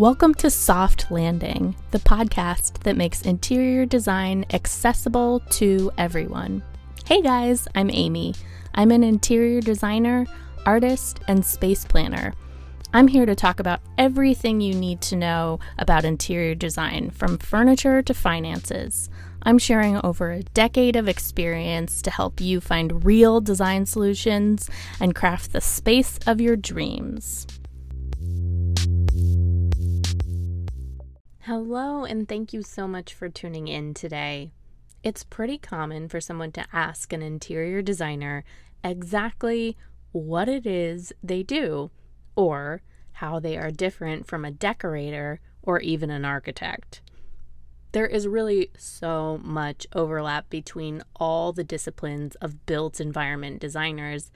Welcome to Soft Landing, the podcast that makes interior design accessible to everyone. Hey guys, I'm Amy. I'm an interior designer, artist, and space planner. I'm here to talk about everything you need to know about interior design, from furniture to finances. I'm sharing over a decade of experience to help you find real design solutions and craft the space of your dreams. Hello, and thank you so much for tuning in today. It's pretty common for someone to ask an interior designer exactly what it is they do, or how they are different from a decorator or even an architect. There is really so much overlap between all the disciplines of built environment designers.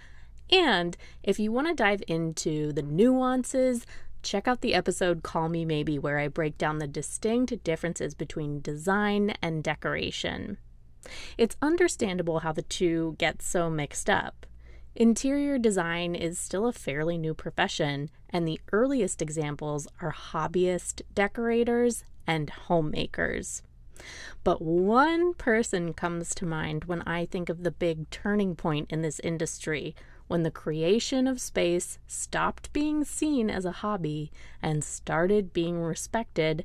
And if you want to dive into the nuances, check out the episode Call Me Maybe, where I break down the distinct differences between design and decoration. It's understandable how the two get so mixed up. Interior design is still a fairly new profession, and the earliest examples are hobbyist decorators and homemakers. But one person comes to mind when I think of the big turning point in this industry when the creation of space stopped being seen as a hobby and started being respected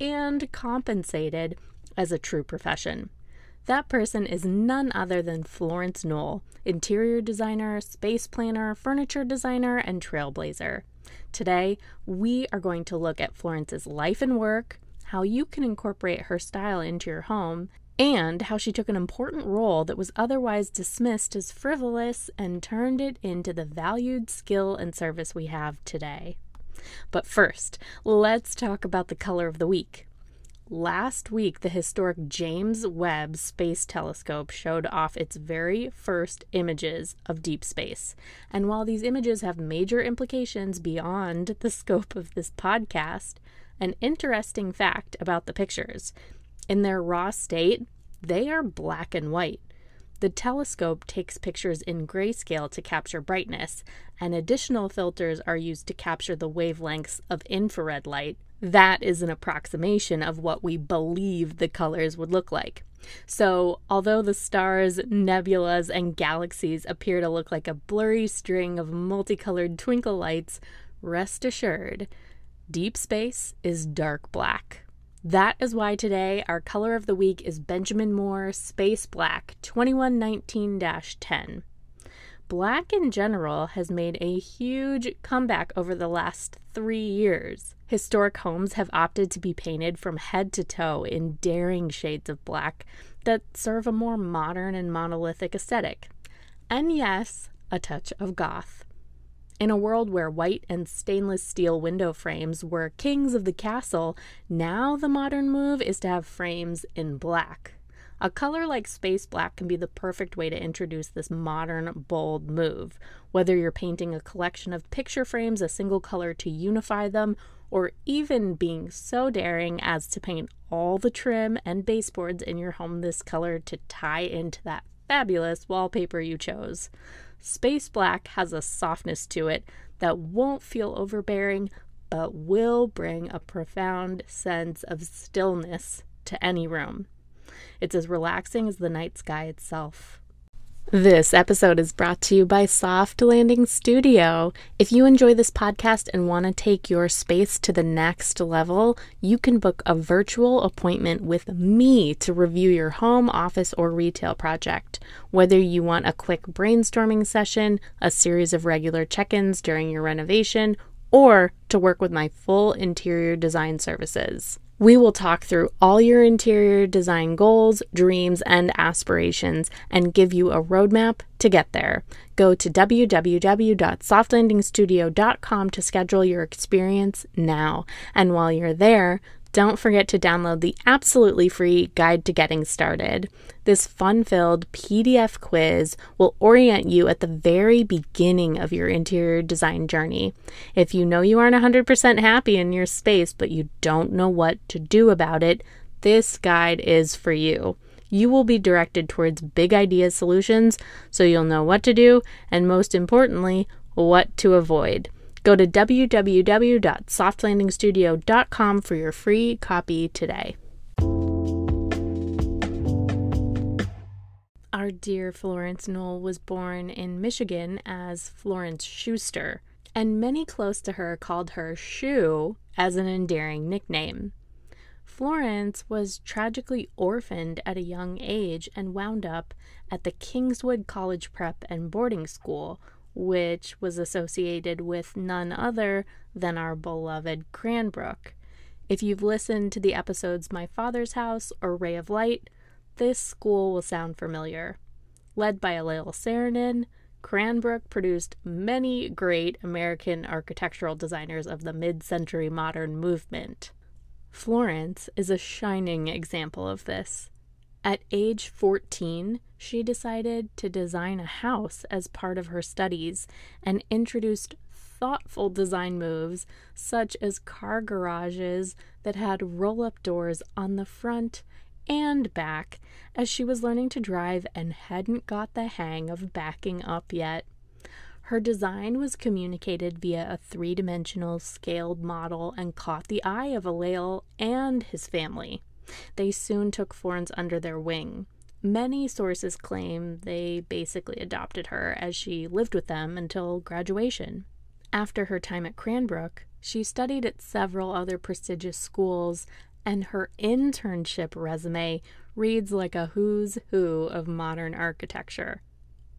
and compensated as a true profession. That person is none other than Florence Knoll, interior designer, space planner, furniture designer, and trailblazer. Today, we are going to look at Florence's life and work, how you can incorporate her style into your home, and how she took an important role that was otherwise dismissed as frivolous and turned it into the valued skill and service we have today. But first, let's talk about the color of the week. Last week, the historic James Webb Space Telescope showed off its very first images of deep space. And while these images have major implications beyond the scope of this podcast, an interesting fact about the pictures in their raw state, they are black and white. The telescope takes pictures in grayscale to capture brightness, and additional filters are used to capture the wavelengths of infrared light. That is an approximation of what we believe the colors would look like. So, although the stars, nebulas, and galaxies appear to look like a blurry string of multicolored twinkle lights, rest assured, deep space is dark black. That is why today our color of the week is Benjamin Moore Space Black 2119 10. Black in general has made a huge comeback over the last three years. Historic homes have opted to be painted from head to toe in daring shades of black that serve a more modern and monolithic aesthetic. And yes, a touch of goth. In a world where white and stainless steel window frames were kings of the castle, now the modern move is to have frames in black. A color like space black can be the perfect way to introduce this modern, bold move. Whether you're painting a collection of picture frames a single color to unify them, or even being so daring as to paint all the trim and baseboards in your home this color to tie into that fabulous wallpaper you chose. Space Black has a softness to it that won't feel overbearing, but will bring a profound sense of stillness to any room. It's as relaxing as the night sky itself. This episode is brought to you by Soft Landing Studio. If you enjoy this podcast and want to take your space to the next level, you can book a virtual appointment with me to review your home, office, or retail project. Whether you want a quick brainstorming session, a series of regular check ins during your renovation, or to work with my full interior design services. We will talk through all your interior design goals, dreams, and aspirations and give you a roadmap to get there. Go to www.softlandingstudio.com to schedule your experience now. And while you're there, don't forget to download the absolutely free Guide to Getting Started. This fun filled PDF quiz will orient you at the very beginning of your interior design journey. If you know you aren't 100% happy in your space, but you don't know what to do about it, this guide is for you. You will be directed towards big idea solutions so you'll know what to do and, most importantly, what to avoid. Go to www.softlandingstudio.com for your free copy today. Our dear Florence Knoll was born in Michigan as Florence Schuster, and many close to her called her Shoe as an endearing nickname. Florence was tragically orphaned at a young age and wound up at the Kingswood College Prep and Boarding School, which was associated with none other than our beloved Cranbrook. If you've listened to the episodes My Father's House or Ray of Light, this school will sound familiar. Led by Eliel Saarinen, Cranbrook produced many great American architectural designers of the mid century modern movement. Florence is a shining example of this. At age 14, she decided to design a house as part of her studies and introduced thoughtful design moves such as car garages that had roll up doors on the front and back as she was learning to drive and hadn't got the hang of backing up yet. Her design was communicated via a three dimensional scaled model and caught the eye of Eliel and his family. They soon took Florence under their wing. Many sources claim they basically adopted her as she lived with them until graduation. After her time at Cranbrook, she studied at several other prestigious schools, and her internship resume reads like a who's who of modern architecture.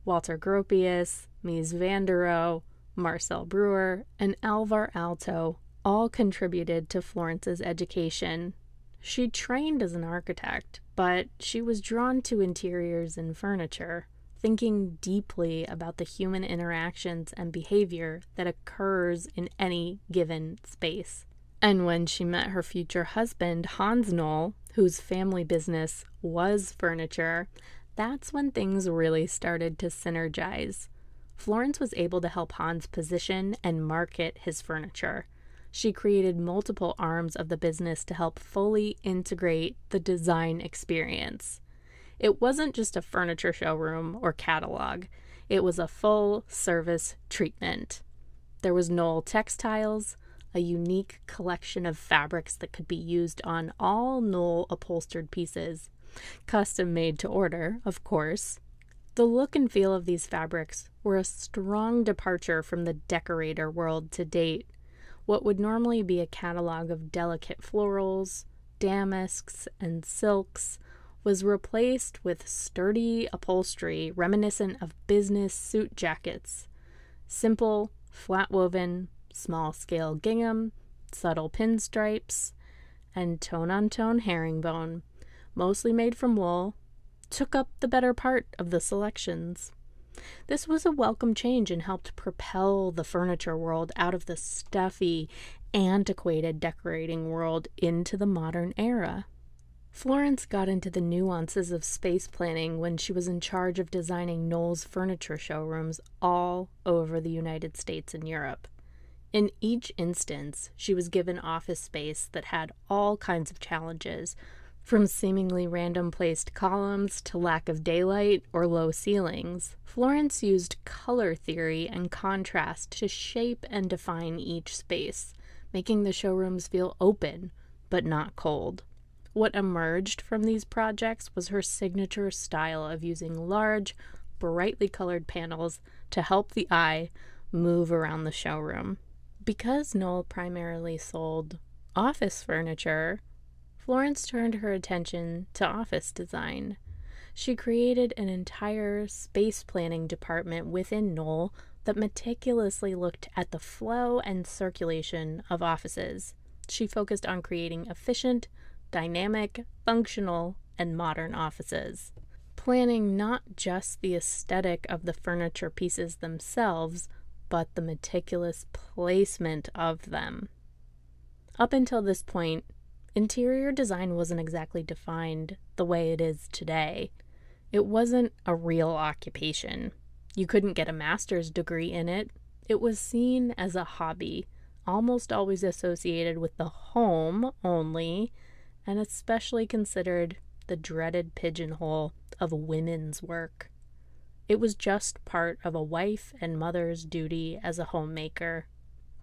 Walter Gropius, Mies van der Rohe, Marcel Breuer, and Alvar Aalto all contributed to Florence's education. She trained as an architect, but she was drawn to interiors and furniture, thinking deeply about the human interactions and behavior that occurs in any given space. And when she met her future husband, Hans Knoll, whose family business was furniture, that's when things really started to synergize. Florence was able to help Hans position and market his furniture. She created multiple arms of the business to help fully integrate the design experience. It wasn't just a furniture showroom or catalog, it was a full service treatment. There was Knoll Textiles, a unique collection of fabrics that could be used on all Knoll upholstered pieces, custom made to order, of course. The look and feel of these fabrics were a strong departure from the decorator world to date. What would normally be a catalog of delicate florals, damasks, and silks was replaced with sturdy upholstery reminiscent of business suit jackets. Simple, flat woven, small scale gingham, subtle pinstripes, and tone on tone herringbone, mostly made from wool took up the better part of the selections. This was a welcome change and helped propel the furniture world out of the stuffy, antiquated decorating world into the modern era. Florence got into the nuances of space planning when she was in charge of designing Knoll's furniture showrooms all over the United States and Europe. In each instance, she was given office space that had all kinds of challenges, from seemingly random placed columns to lack of daylight or low ceilings, Florence used color theory and contrast to shape and define each space, making the showrooms feel open but not cold. What emerged from these projects was her signature style of using large, brightly colored panels to help the eye move around the showroom. Because Knoll primarily sold office furniture, Florence turned her attention to office design. She created an entire space planning department within Knoll that meticulously looked at the flow and circulation of offices. She focused on creating efficient, dynamic, functional, and modern offices. Planning not just the aesthetic of the furniture pieces themselves, but the meticulous placement of them. Up until this point, interior design wasn't exactly defined the way it is today. It wasn't a real occupation. You couldn't get a master's degree in it. It was seen as a hobby, almost always associated with the home only, and especially considered the dreaded pigeonhole of women's work. It was just part of a wife and mother's duty as a homemaker.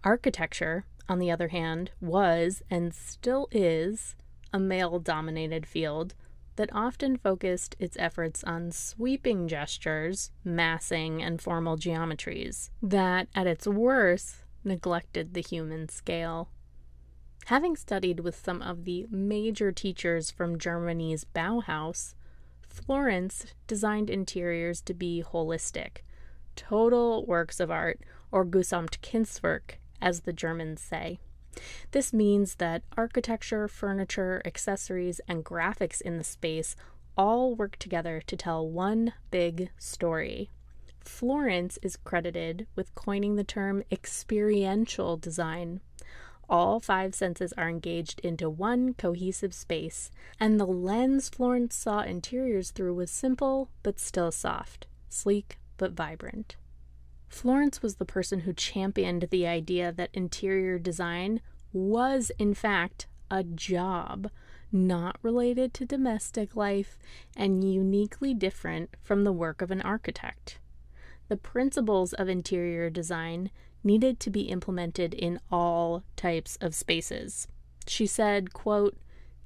Architecture, on the other hand, was and still is a male dominated field that often focused its efforts on sweeping gestures, massing, and formal geometries that, at its worst, neglected the human scale. Having studied with some of the major teachers from Germany's Bauhaus, Florence designed interiors to be holistic, total works of art, or Gesamtkunstwerk, as the Germans say. This means that architecture, furniture, accessories, and graphics in the space all work together to tell one big story. Florence is credited with coining the term experiential design. All five senses are engaged into one cohesive space, and the lens Florence saw interiors through was simple but still soft, sleek but vibrant. Florence was the person who championed the idea that interior design was, in fact, a job not related to domestic life and uniquely different from the work of an architect. The principles of interior design needed to be implemented in all types of spaces. She said, quote,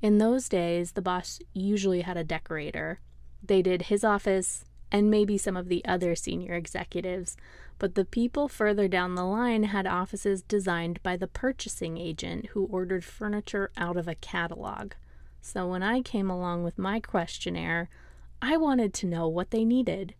In those days, the boss usually had a decorator. They did his office and maybe some of the other senior executives, but the people further down the line had offices designed by the purchasing agent who ordered furniture out of a catalog. So when I came along with my questionnaire, I wanted to know what they needed.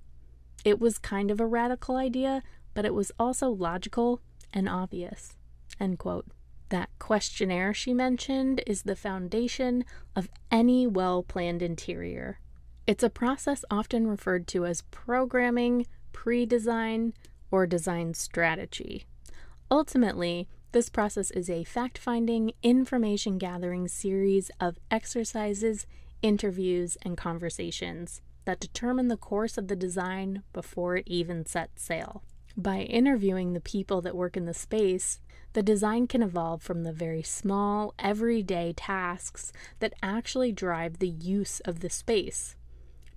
It was kind of a radical idea, but it was also logical and obvious. End quote. That questionnaire she mentioned is the foundation of any well planned interior. It's a process often referred to as programming, pre design, or design strategy. Ultimately, this process is a fact finding, information gathering series of exercises, interviews, and conversations that determine the course of the design before it even sets sail. By interviewing the people that work in the space, the design can evolve from the very small, everyday tasks that actually drive the use of the space.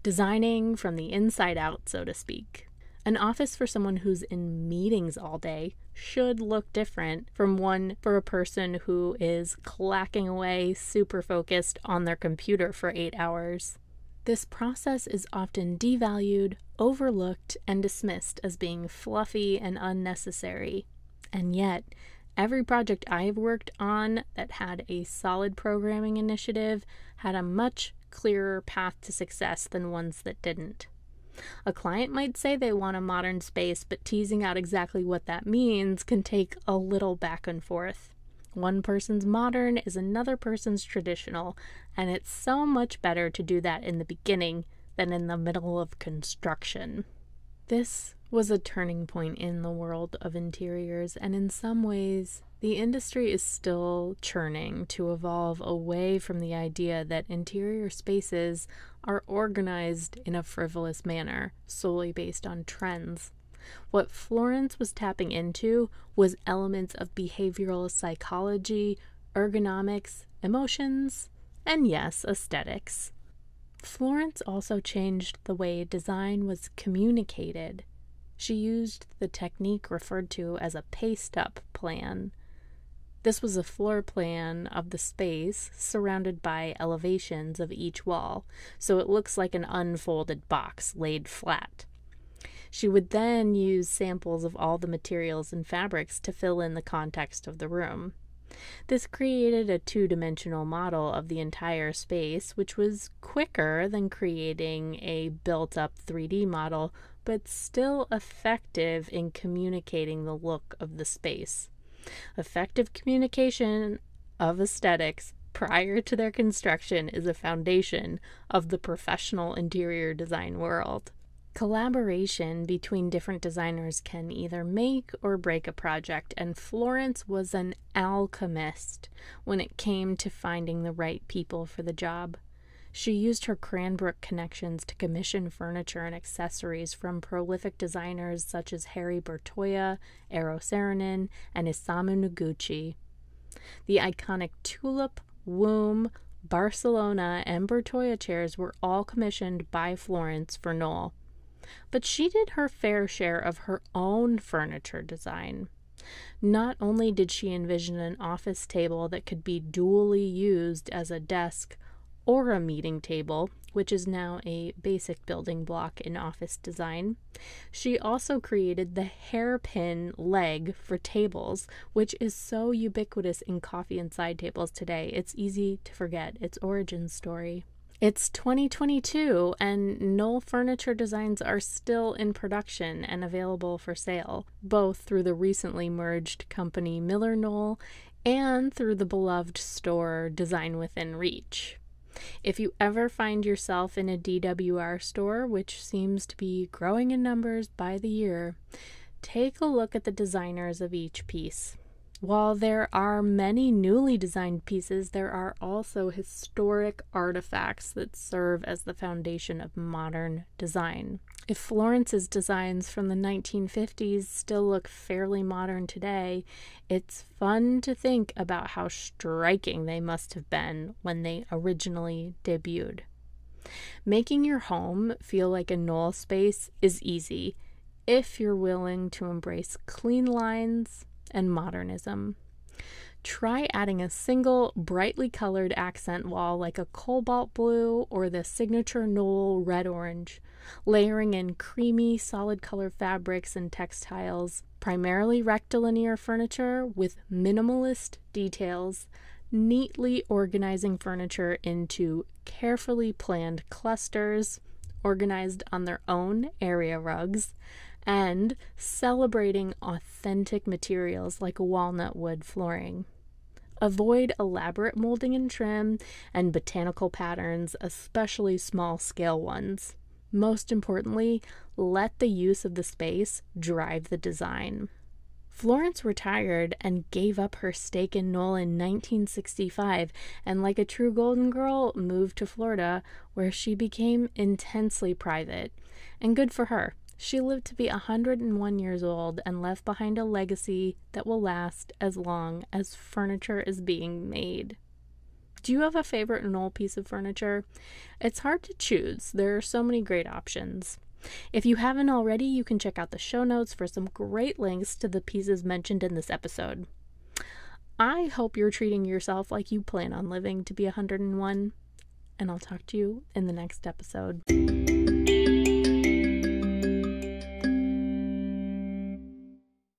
Designing from the inside out, so to speak. An office for someone who's in meetings all day should look different from one for a person who is clacking away, super focused on their computer for eight hours. This process is often devalued, overlooked, and dismissed as being fluffy and unnecessary. And yet, every project I've worked on that had a solid programming initiative had a much clearer path to success than ones that didn't. A client might say they want a modern space, but teasing out exactly what that means can take a little back and forth. One person's modern is another person's traditional, and it's so much better to do that in the beginning than in the middle of construction. This was a turning point in the world of interiors, and in some ways, the industry is still churning to evolve away from the idea that interior spaces are organized in a frivolous manner, solely based on trends. What Florence was tapping into was elements of behavioral psychology, ergonomics, emotions, and yes, aesthetics. Florence also changed the way design was communicated. She used the technique referred to as a paste up plan. This was a floor plan of the space surrounded by elevations of each wall, so it looks like an unfolded box laid flat. She would then use samples of all the materials and fabrics to fill in the context of the room. This created a two dimensional model of the entire space, which was quicker than creating a built up 3D model, but still effective in communicating the look of the space. Effective communication of aesthetics prior to their construction is a foundation of the professional interior design world. Collaboration between different designers can either make or break a project, and Florence was an alchemist when it came to finding the right people for the job. She used her Cranbrook connections to commission furniture and accessories from prolific designers such as Harry Bertoia, Eero Saarinen, and Isamu Noguchi. The iconic tulip, womb, Barcelona, and Bertoia chairs were all commissioned by Florence for Knoll. But she did her fair share of her own furniture design. Not only did she envision an office table that could be dually used as a desk or a meeting table, which is now a basic building block in office design. She also created the hairpin leg for tables, which is so ubiquitous in coffee and side tables today. It's easy to forget its origin story. It's 2022, and Knoll furniture designs are still in production and available for sale, both through the recently merged company Miller Knoll and through the beloved store Design Within Reach. If you ever find yourself in a DWR store, which seems to be growing in numbers by the year, take a look at the designers of each piece. While there are many newly designed pieces, there are also historic artifacts that serve as the foundation of modern design. If Florence's designs from the 1950s still look fairly modern today, it's fun to think about how striking they must have been when they originally debuted. Making your home feel like a Knoll space is easy if you're willing to embrace clean lines, and modernism. Try adding a single brightly colored accent wall like a cobalt blue or the signature Knoll red orange, layering in creamy solid color fabrics and textiles, primarily rectilinear furniture with minimalist details, neatly organizing furniture into carefully planned clusters organized on their own area rugs, and celebrating authentic materials like walnut wood flooring. Avoid elaborate molding and trim and botanical patterns, especially small scale ones. Most importantly, let the use of the space drive the design. Florence retired and gave up her stake in Knoll in 1965, and like a true Golden Girl, moved to Florida, where she became intensely private. And good for her. She lived to be 101 years old and left behind a legacy that will last as long as furniture is being made. Do you have a favorite and Knoll piece of furniture? It's hard to choose, there are so many great options. If you haven't already, you can check out the show notes for some great links to the pieces mentioned in this episode. I hope you're treating yourself like you plan on living to be 101, and I'll talk to you in the next episode.